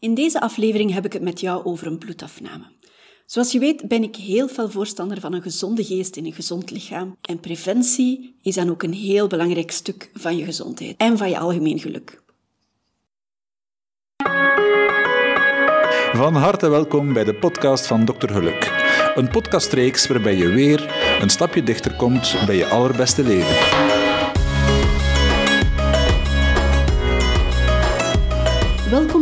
In deze aflevering heb ik het met jou over een bloedafname. Zoals je weet ben ik heel veel voorstander van een gezonde geest in een gezond lichaam. En preventie is dan ook een heel belangrijk stuk van je gezondheid en van je algemeen geluk. Van harte welkom bij de podcast van Dr. Geluk. Een podcastreeks waarbij je weer een stapje dichter komt bij je allerbeste leven.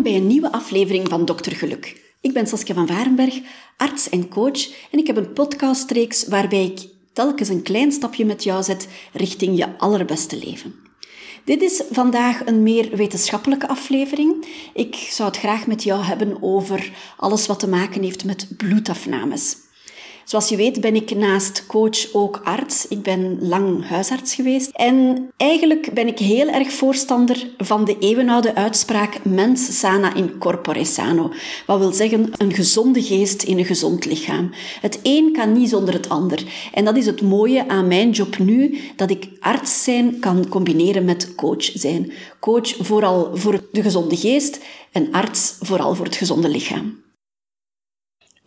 Bij een nieuwe aflevering van Dokter Geluk. Ik ben Saskia van Varenberg, arts en coach en ik heb een podcastreeks waarbij ik telkens een klein stapje met jou zet richting je allerbeste leven. Dit is vandaag een meer wetenschappelijke aflevering. Ik zou het graag met jou hebben over alles wat te maken heeft met bloedafnames. Zoals je weet ben ik naast coach ook arts. Ik ben lang huisarts geweest. En eigenlijk ben ik heel erg voorstander van de eeuwenoude uitspraak mens sana in corpore sano. Wat wil zeggen een gezonde geest in een gezond lichaam. Het een kan niet zonder het ander. En dat is het mooie aan mijn job nu, dat ik arts zijn kan combineren met coach zijn. Coach vooral voor de gezonde geest en arts vooral voor het gezonde lichaam.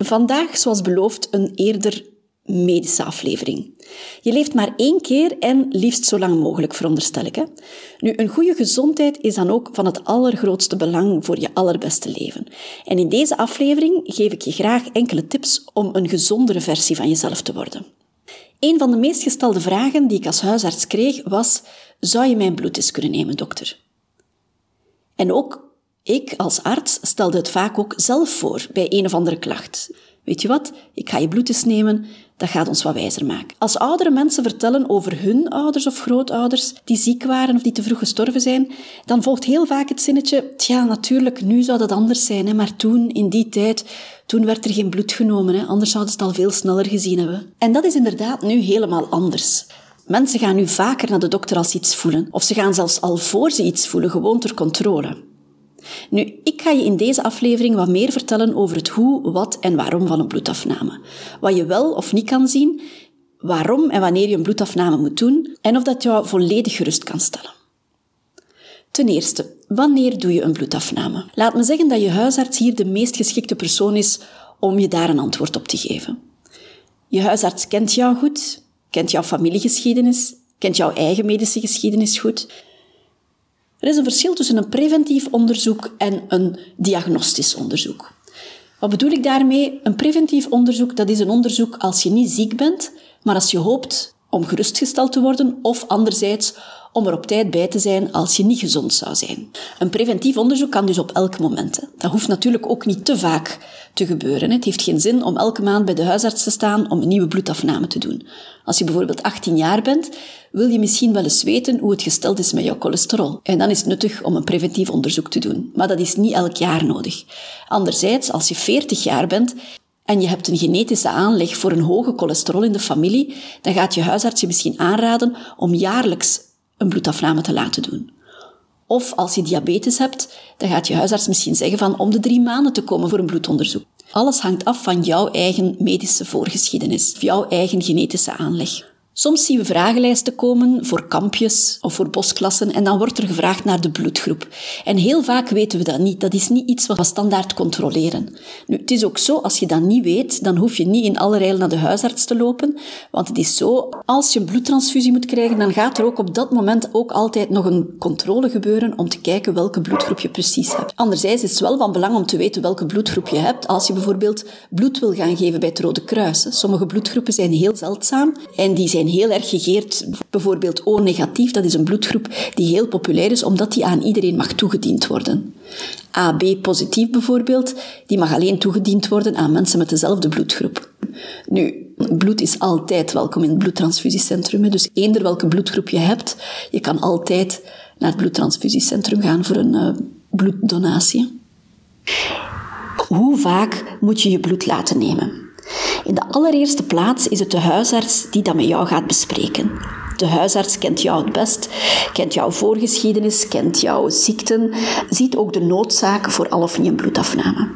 Vandaag, zoals beloofd, een eerder medische aflevering. Je leeft maar één keer en liefst zo lang mogelijk, veronderstel ik. Hè? Nu, een goede gezondheid is dan ook van het allergrootste belang voor je allerbeste leven. En in deze aflevering geef ik je graag enkele tips om een gezondere versie van jezelf te worden. Een van de meest gestelde vragen die ik als huisarts kreeg was: Zou je mijn bloed eens kunnen nemen, dokter? En ook ik als arts stelde het vaak ook zelf voor bij een of andere klacht. Weet je wat, ik ga je bloed eens nemen, dat gaat ons wat wijzer maken. Als oudere mensen vertellen over hun ouders of grootouders die ziek waren of die te vroeg gestorven zijn, dan volgt heel vaak het zinnetje, tja, natuurlijk, nu zou dat anders zijn, hè, maar toen, in die tijd, toen werd er geen bloed genomen, hè, anders zouden ze het al veel sneller gezien hebben. En dat is inderdaad nu helemaal anders. Mensen gaan nu vaker naar de dokter als ze iets voelen, of ze gaan zelfs al voor ze iets voelen, gewoon ter controle. Nu, ik ga je in deze aflevering wat meer vertellen over het hoe, wat en waarom van een bloedafname. Wat je wel of niet kan zien, waarom en wanneer je een bloedafname moet doen en of dat jou volledig gerust kan stellen. Ten eerste, wanneer doe je een bloedafname? Laat me zeggen dat je huisarts hier de meest geschikte persoon is om je daar een antwoord op te geven. Je huisarts kent jou goed, kent jouw familiegeschiedenis, kent jouw eigen medische geschiedenis goed er is een verschil tussen een preventief onderzoek en een diagnostisch onderzoek. Wat bedoel ik daarmee? Een preventief onderzoek, dat is een onderzoek als je niet ziek bent, maar als je hoopt om gerustgesteld te worden of anderzijds om er op tijd bij te zijn als je niet gezond zou zijn. Een preventief onderzoek kan dus op elk moment. Dat hoeft natuurlijk ook niet te vaak te gebeuren. Het heeft geen zin om elke maand bij de huisarts te staan om een nieuwe bloedafname te doen. Als je bijvoorbeeld 18 jaar bent, wil je misschien wel eens weten hoe het gesteld is met jouw cholesterol. En dan is het nuttig om een preventief onderzoek te doen. Maar dat is niet elk jaar nodig. Anderzijds, als je 40 jaar bent en je hebt een genetische aanleg voor een hoge cholesterol in de familie, dan gaat je huisarts je misschien aanraden om jaarlijks een bloedafname te laten doen. Of als je diabetes hebt, dan gaat je huisarts misschien zeggen van om de drie maanden te komen voor een bloedonderzoek. Alles hangt af van jouw eigen medische voorgeschiedenis, jouw eigen genetische aanleg. Soms zien we vragenlijsten komen voor kampjes of voor bosklassen en dan wordt er gevraagd naar de bloedgroep. En heel vaak weten we dat niet. Dat is niet iets wat we standaard controleren. Nu, het is ook zo, als je dat niet weet, dan hoef je niet in allerijl naar de huisarts te lopen. Want het is zo, als je een bloedtransfusie moet krijgen, dan gaat er ook op dat moment ook altijd nog een controle gebeuren om te kijken welke bloedgroep je precies hebt. Anderzijds is het wel van belang om te weten welke bloedgroep je hebt als je bijvoorbeeld bloed wil gaan geven bij het Rode Kruis. Sommige bloedgroepen zijn heel zeldzaam en die zijn zijn heel erg gegeerd. Bijvoorbeeld O-negatief, dat is een bloedgroep die heel populair is, omdat die aan iedereen mag toegediend worden. AB-positief bijvoorbeeld, die mag alleen toegediend worden aan mensen met dezelfde bloedgroep. Nu, bloed is altijd welkom in het bloedtransfusiecentrum, dus eender welke bloedgroep je hebt, je kan altijd naar het bloedtransfusiecentrum gaan voor een uh, bloeddonatie. Hoe vaak moet je je bloed laten nemen? In de allereerste plaats is het de huisarts die dat met jou gaat bespreken. De huisarts kent jou het best, kent jouw voorgeschiedenis, kent jouw ziekten, ziet ook de noodzaak voor al of niet een bloedafname.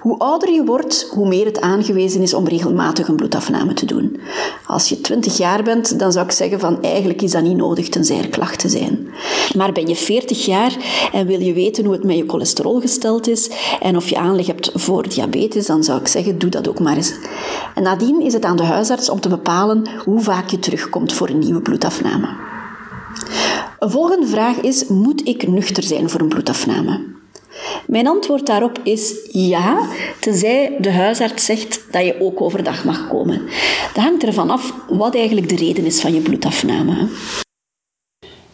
Hoe ouder je wordt, hoe meer het aangewezen is om regelmatig een bloedafname te doen. Als je 20 jaar bent, dan zou ik zeggen van eigenlijk is dat niet nodig tenzij er klachten zijn. Maar ben je 40 jaar en wil je weten hoe het met je cholesterol gesteld is en of je aanleg hebt voor diabetes, dan zou ik zeggen doe dat ook maar eens. En nadien is het aan de huisarts om te bepalen hoe vaak je terugkomt voor een nieuwe bloedafname. Een volgende vraag is: moet ik nuchter zijn voor een bloedafname? Mijn antwoord daarop is ja, tenzij de huisarts zegt dat je ook overdag mag komen. Dat hangt ervan af wat eigenlijk de reden is van je bloedafname.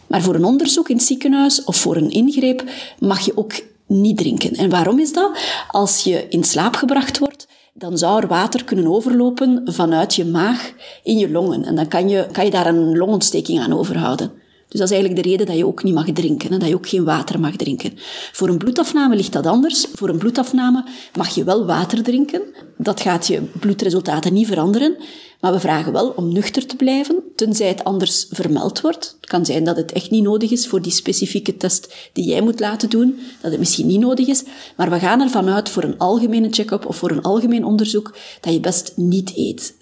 Maar voor een onderzoek in het ziekenhuis of voor een ingreep mag je ook niet drinken. En waarom is dat? Als je in slaap gebracht wordt, dan zou er water kunnen overlopen vanuit je maag in je longen. En dan kan je, kan je daar een longontsteking aan overhouden. Dus dat is eigenlijk de reden dat je ook niet mag drinken, hè, dat je ook geen water mag drinken. Voor een bloedafname ligt dat anders. Voor een bloedafname mag je wel water drinken. Dat gaat je bloedresultaten niet veranderen. Maar we vragen wel om nuchter te blijven, tenzij het anders vermeld wordt. Het kan zijn dat het echt niet nodig is voor die specifieke test die jij moet laten doen, dat het misschien niet nodig is. Maar we gaan ervan uit voor een algemene check-up of voor een algemeen onderzoek dat je best niet eet.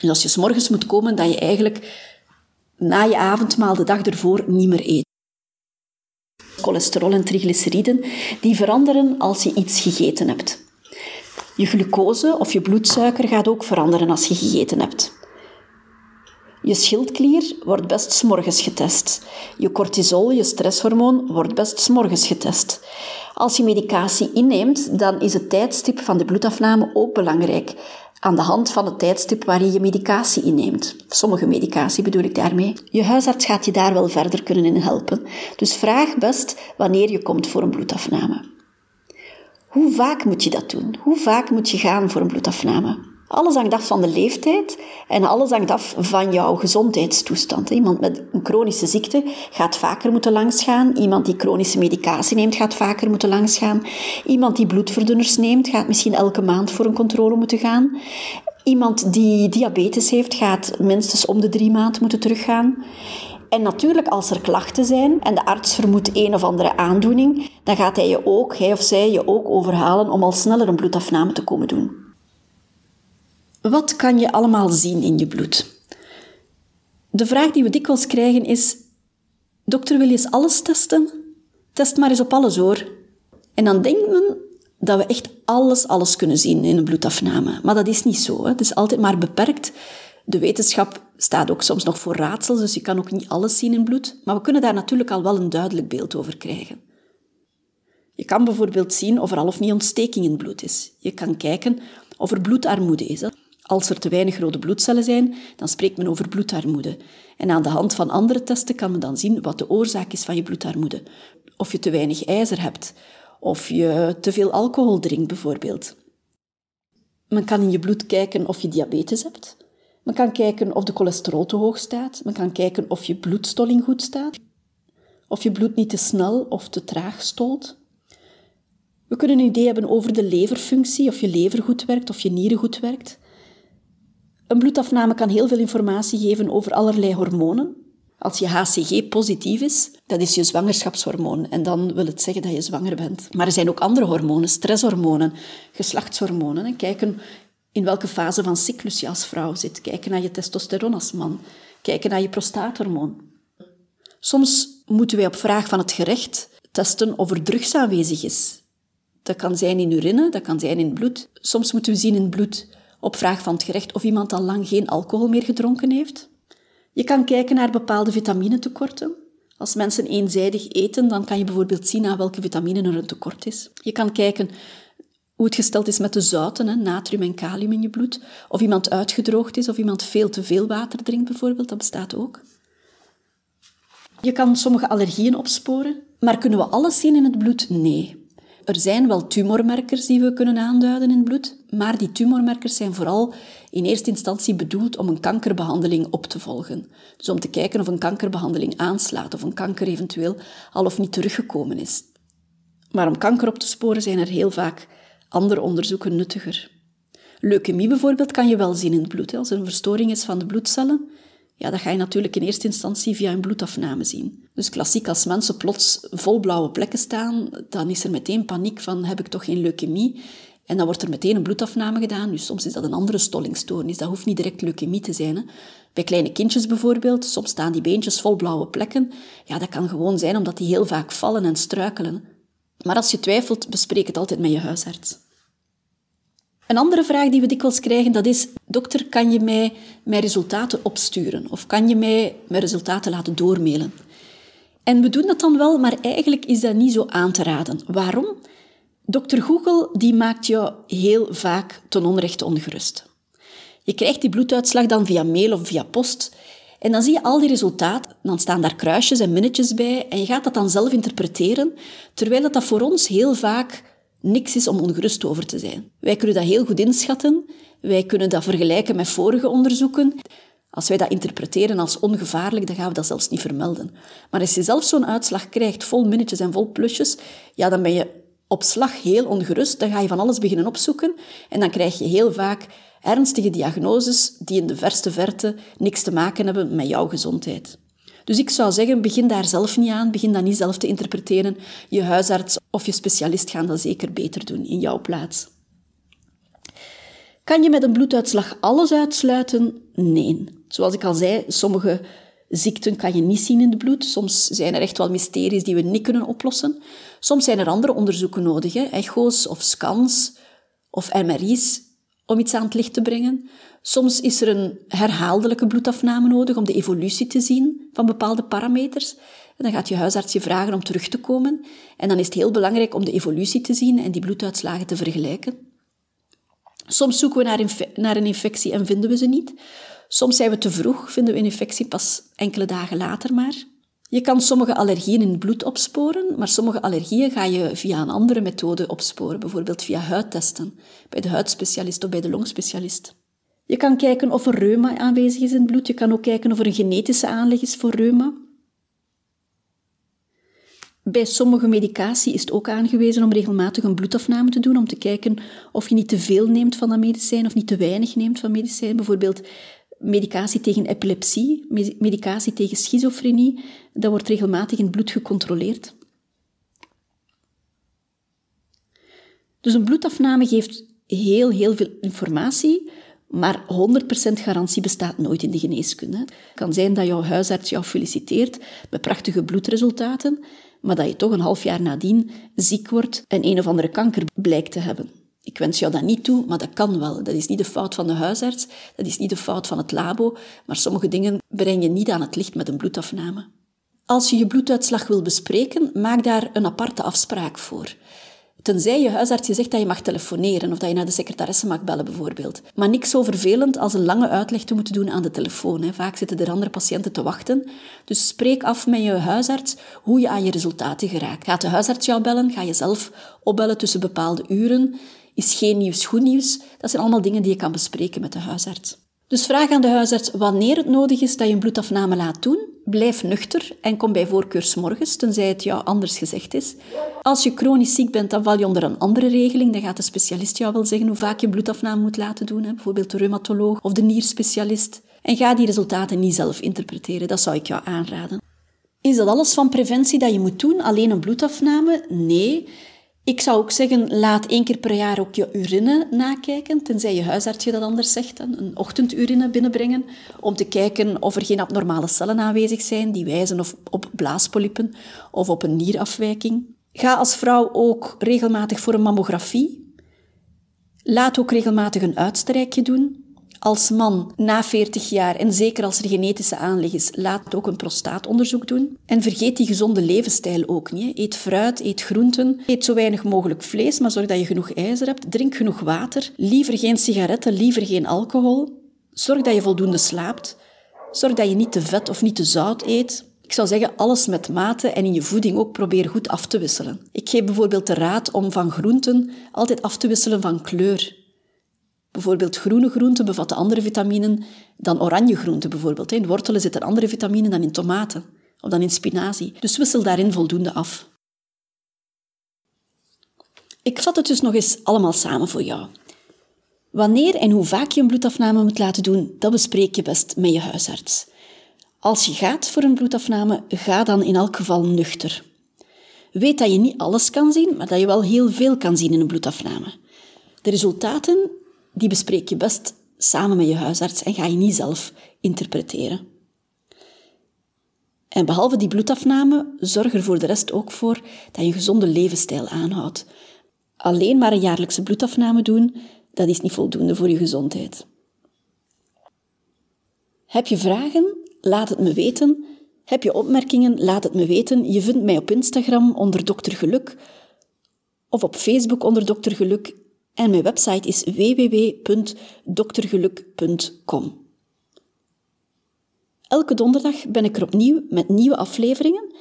En als je s'morgens moet komen, dat je eigenlijk na je avondmaal de dag ervoor niet meer eet. Cholesterol en triglyceriden die veranderen als je iets gegeten hebt. Je glucose of je bloedsuiker gaat ook veranderen als je gegeten hebt. Je schildklier wordt best s'morgens getest. Je cortisol, je stresshormoon, wordt best s'morgens getest. Als je medicatie inneemt, dan is het tijdstip van de bloedafname ook belangrijk aan de hand van het tijdstip waar je je medicatie inneemt. Sommige medicatie bedoel ik daarmee. Je huisarts gaat je daar wel verder kunnen in helpen. Dus vraag best wanneer je komt voor een bloedafname. Hoe vaak moet je dat doen? Hoe vaak moet je gaan voor een bloedafname? Alles hangt af van de leeftijd en alles hangt af van jouw gezondheidstoestand. Iemand met een chronische ziekte gaat vaker moeten langsgaan. Iemand die chronische medicatie neemt, gaat vaker moeten langsgaan. Iemand die bloedverdunners neemt, gaat misschien elke maand voor een controle moeten gaan. Iemand die diabetes heeft, gaat minstens om de drie maanden moeten teruggaan. En natuurlijk, als er klachten zijn en de arts vermoedt een of andere aandoening, dan gaat hij je ook, hij of zij je ook overhalen om al sneller een bloedafname te komen doen. Wat kan je allemaal zien in je bloed? De vraag die we dikwijls krijgen is: Dokter, wil je eens alles testen? Test maar eens op alles hoor. En dan denkt men dat we echt alles, alles kunnen zien in een bloedafname. Maar dat is niet zo. Hè. Het is altijd maar beperkt. De wetenschap staat ook soms nog voor raadsels, dus je kan ook niet alles zien in bloed. Maar we kunnen daar natuurlijk al wel een duidelijk beeld over krijgen. Je kan bijvoorbeeld zien of er al of niet ontsteking in bloed is. Je kan kijken of er bloedarmoede is. Als er te weinig rode bloedcellen zijn, dan spreekt men over bloedarmoede. En aan de hand van andere testen kan men dan zien wat de oorzaak is van je bloedarmoede. Of je te weinig ijzer hebt, of je te veel alcohol drinkt bijvoorbeeld. Men kan in je bloed kijken of je diabetes hebt. Men kan kijken of de cholesterol te hoog staat. Men kan kijken of je bloedstolling goed staat. Of je bloed niet te snel of te traag stolt. We kunnen een idee hebben over de leverfunctie, of je lever goed werkt, of je nieren goed werkt. Een bloedafname kan heel veel informatie geven over allerlei hormonen. Als je HCG positief is, dat is je zwangerschapshormoon. En dan wil het zeggen dat je zwanger bent. Maar er zijn ook andere hormonen, stresshormonen, geslachtshormonen. En kijken in welke fase van cyclus je als vrouw zit. Kijken naar je testosteron als man. Kijken naar je prostaathormoon. Soms moeten wij op vraag van het gerecht testen of er drugs aanwezig is. Dat kan zijn in urine, dat kan zijn in bloed. Soms moeten we zien in bloed op vraag van het gerecht of iemand al lang geen alcohol meer gedronken heeft. Je kan kijken naar bepaalde vitaminetekorten. Als mensen eenzijdig eten, dan kan je bijvoorbeeld zien aan welke vitamine er een tekort is. Je kan kijken hoe het gesteld is met de zouten, natrium en kalium in je bloed. Of iemand uitgedroogd is, of iemand veel te veel water drinkt bijvoorbeeld, dat bestaat ook. Je kan sommige allergieën opsporen, maar kunnen we alles zien in het bloed? Nee. Er zijn wel tumormerkers die we kunnen aanduiden in het bloed, maar die tumormerkers zijn vooral in eerste instantie bedoeld om een kankerbehandeling op te volgen. Dus om te kijken of een kankerbehandeling aanslaat of een kanker eventueel al of niet teruggekomen is. Maar om kanker op te sporen zijn er heel vaak andere onderzoeken nuttiger. Leukemie bijvoorbeeld kan je wel zien in het bloed. Als er een verstoring is van de bloedcellen, Ja, dat ga je natuurlijk in eerste instantie via een bloedafname zien. Dus klassiek, als mensen plots vol blauwe plekken staan, dan is er meteen paniek van heb ik toch geen leukemie? En dan wordt er meteen een bloedafname gedaan. Dus soms is dat een andere stollingstoornis. Dat hoeft niet direct leukemie te zijn. Hè. Bij kleine kindjes bijvoorbeeld, soms staan die beentjes vol blauwe plekken. Ja, dat kan gewoon zijn omdat die heel vaak vallen en struikelen. Maar als je twijfelt, bespreek het altijd met je huisarts. Een andere vraag die we dikwijls krijgen, dat is... Dokter, kan je mij mijn resultaten opsturen? Of kan je mij mijn resultaten laten doormailen? En we doen dat dan wel, maar eigenlijk is dat niet zo aan te raden. Waarom? Dokter Google die maakt je heel vaak ten onrechte ongerust. Je krijgt die bloeduitslag dan via mail of via post en dan zie je al die resultaten. Dan staan daar kruisjes en minnetjes bij en je gaat dat dan zelf interpreteren, terwijl dat, dat voor ons heel vaak niks is om ongerust over te zijn. Wij kunnen dat heel goed inschatten. Wij kunnen dat vergelijken met vorige onderzoeken. Als wij dat interpreteren als ongevaarlijk, dan gaan we dat zelfs niet vermelden. Maar als je zelf zo'n uitslag krijgt, vol minnetjes en vol plusjes, ja, dan ben je op slag heel ongerust. Dan ga je van alles beginnen opzoeken en dan krijg je heel vaak ernstige diagnoses die in de verste verte niks te maken hebben met jouw gezondheid. Dus ik zou zeggen, begin daar zelf niet aan, begin dat niet zelf te interpreteren. Je huisarts of je specialist gaan dat zeker beter doen in jouw plaats. Kan je met een bloeduitslag alles uitsluiten? Nee. Zoals ik al zei, sommige ziekten kan je niet zien in het bloed. Soms zijn er echt wel mysteries die we niet kunnen oplossen. Soms zijn er andere onderzoeken nodig, echo's of scans of MRI's om iets aan het licht te brengen. Soms is er een herhaaldelijke bloedafname nodig om de evolutie te zien van bepaalde parameters. Dan gaat je huisarts je vragen om terug te komen. En dan is het heel belangrijk om de evolutie te zien en die bloeduitslagen te vergelijken. Soms zoeken we naar, naar een infectie en vinden we ze niet. Soms zijn we te vroeg, vinden we een infectie pas enkele dagen later maar. Je kan sommige allergieën in het bloed opsporen, maar sommige allergieën ga je via een andere methode opsporen, bijvoorbeeld via huidtesten, bij de huidspecialist of bij de longspecialist. Je kan kijken of er reuma aanwezig is in het bloed. Je kan ook kijken of er een genetische aanleg is voor reuma. Bij sommige medicatie is het ook aangewezen om regelmatig een bloedafname te doen, om te kijken of je niet te veel neemt van dat medicijn of niet te weinig neemt van medicijn. Bijvoorbeeld medicatie tegen epilepsie, medicatie tegen schizofrenie, dat wordt regelmatig in het bloed gecontroleerd. Dus een bloedafname geeft heel, heel veel informatie, maar 100% garantie bestaat nooit in de geneeskunde. Het kan zijn dat jouw huisarts jou feliciteert met prachtige bloedresultaten, maar dat je toch een half jaar nadien ziek wordt en een of andere kanker blijkt te hebben. Ik wens jou dat niet toe, maar dat kan wel. Dat is niet de fout van de huisarts, dat is niet de fout van het labo, maar sommige dingen breng je niet aan het licht met een bloedafname. Als je je bloeduitslag wil bespreken, maak daar een aparte afspraak voor. Tenzij je huisarts je zegt dat je mag telefoneren of dat je naar de secretaresse mag bellen bijvoorbeeld. Maar niks zo vervelend als een lange uitleg te moeten doen aan de telefoon. Hè. Vaak zitten er andere patiënten te wachten. Dus spreek af met je huisarts hoe je aan je resultaten geraakt. Gaat de huisarts jou bellen? Ga je zelf opbellen tussen bepaalde uren? Is geen nieuws goed nieuws? Dat zijn allemaal dingen die je kan bespreken met de huisarts. Dus vraag aan de huisarts wanneer het nodig is dat je een bloedafname laat doen. Blijf nuchter en kom bij voorkeur morgens, tenzij het jou anders gezegd is. Als je chronisch ziek bent, dan val je onder een andere regeling. Dan gaat de specialist jou wel zeggen hoe vaak je bloedafname moet laten doen. Bijvoorbeeld de reumatoloog of de nierspecialist. En ga die resultaten niet zelf interpreteren. Dat zou ik jou aanraden. Is dat alles van preventie dat je moet doen? Alleen een bloedafname? Nee. Ik zou ook zeggen, laat één keer per jaar ook je urine nakijken, tenzij je huisarts je dat anders zegt. Een ochtendurine binnenbrengen, om te kijken of er geen abnormale cellen aanwezig zijn die wijzen op blaaspolypen of op een nierafwijking. Ga als vrouw ook regelmatig voor een mammografie. Laat ook regelmatig een uitstrijkje doen. Als man na 40 jaar, en zeker als er genetische aanleg is, laat ook een prostaatonderzoek doen. En vergeet die gezonde levensstijl ook niet. Eet fruit, eet groenten, eet zo weinig mogelijk vlees, maar zorg dat je genoeg ijzer hebt. Drink genoeg water. Liever geen sigaretten, liever geen alcohol. Zorg dat je voldoende slaapt. Zorg dat je niet te vet of niet te zout eet. Ik zou zeggen, alles met mate en in je voeding ook probeer goed af te wisselen. Ik geef bijvoorbeeld de raad om van groenten altijd af te wisselen van kleur. Bijvoorbeeld groene groenten bevatten andere vitaminen dan oranje groenten bijvoorbeeld. In wortelen zitten andere vitaminen dan in tomaten of dan in spinazie. Dus wissel daarin voldoende af. Ik vat het dus nog eens allemaal samen voor jou. Wanneer en hoe vaak je een bloedafname moet laten doen, dat bespreek je best met je huisarts. Als je gaat voor een bloedafname, ga dan in elk geval nuchter. Weet dat je niet alles kan zien, maar dat je wel heel veel kan zien in een bloedafname. De resultaten die bespreek je best samen met je huisarts en ga je niet zelf interpreteren. En behalve die bloedafname, zorg er voor de rest ook voor dat je een gezonde levensstijl aanhoudt. Alleen maar een jaarlijkse bloedafname doen, dat is niet voldoende voor je gezondheid. Heb je vragen? Laat het me weten. Heb je opmerkingen? Laat het me weten. Je vindt mij op Instagram onder Dr. Geluk of op Facebook onder Dr. Geluk en mijn website is www.doktergeluk.com. Elke donderdag ben ik er opnieuw met nieuwe afleveringen.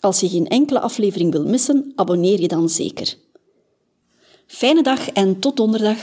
Als je geen enkele aflevering wil missen, abonneer je dan zeker. Fijne dag en tot donderdag.